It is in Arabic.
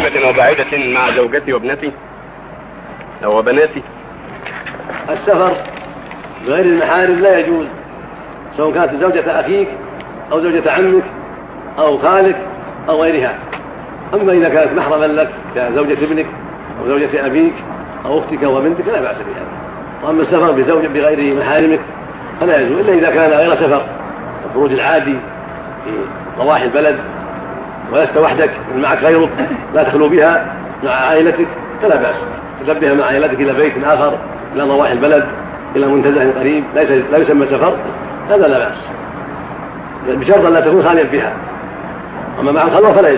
وبعيدة مع زوجتي وابنتي. أو بناتي. السفر بغير المحارم لا يجوز سواء كانت زوجة أخيك أو زوجة عمك أو خالك أو غيرها. أما إذا كانت محرما لك كزوجة ابنك أو زوجة أبيك أو أختك وبنتك لا بأس بهذا. وأما السفر بزوج بغير محارمك فلا يجوز إلا إذا كان غير سفر. الخروج العادي في ضواحي البلد ولست وحدك معك غيرك؟ لا تخلو بها مع عائلتك؟ فلا بأس. تشبه مع عائلتك إلى بيت آخر إلى ضواحي البلد إلى منتزه قريب. ليس لا يسمى سفر. هذا لا بأس. بشرط أن لا تكون خاليا فيها أما مع الخلوة فلا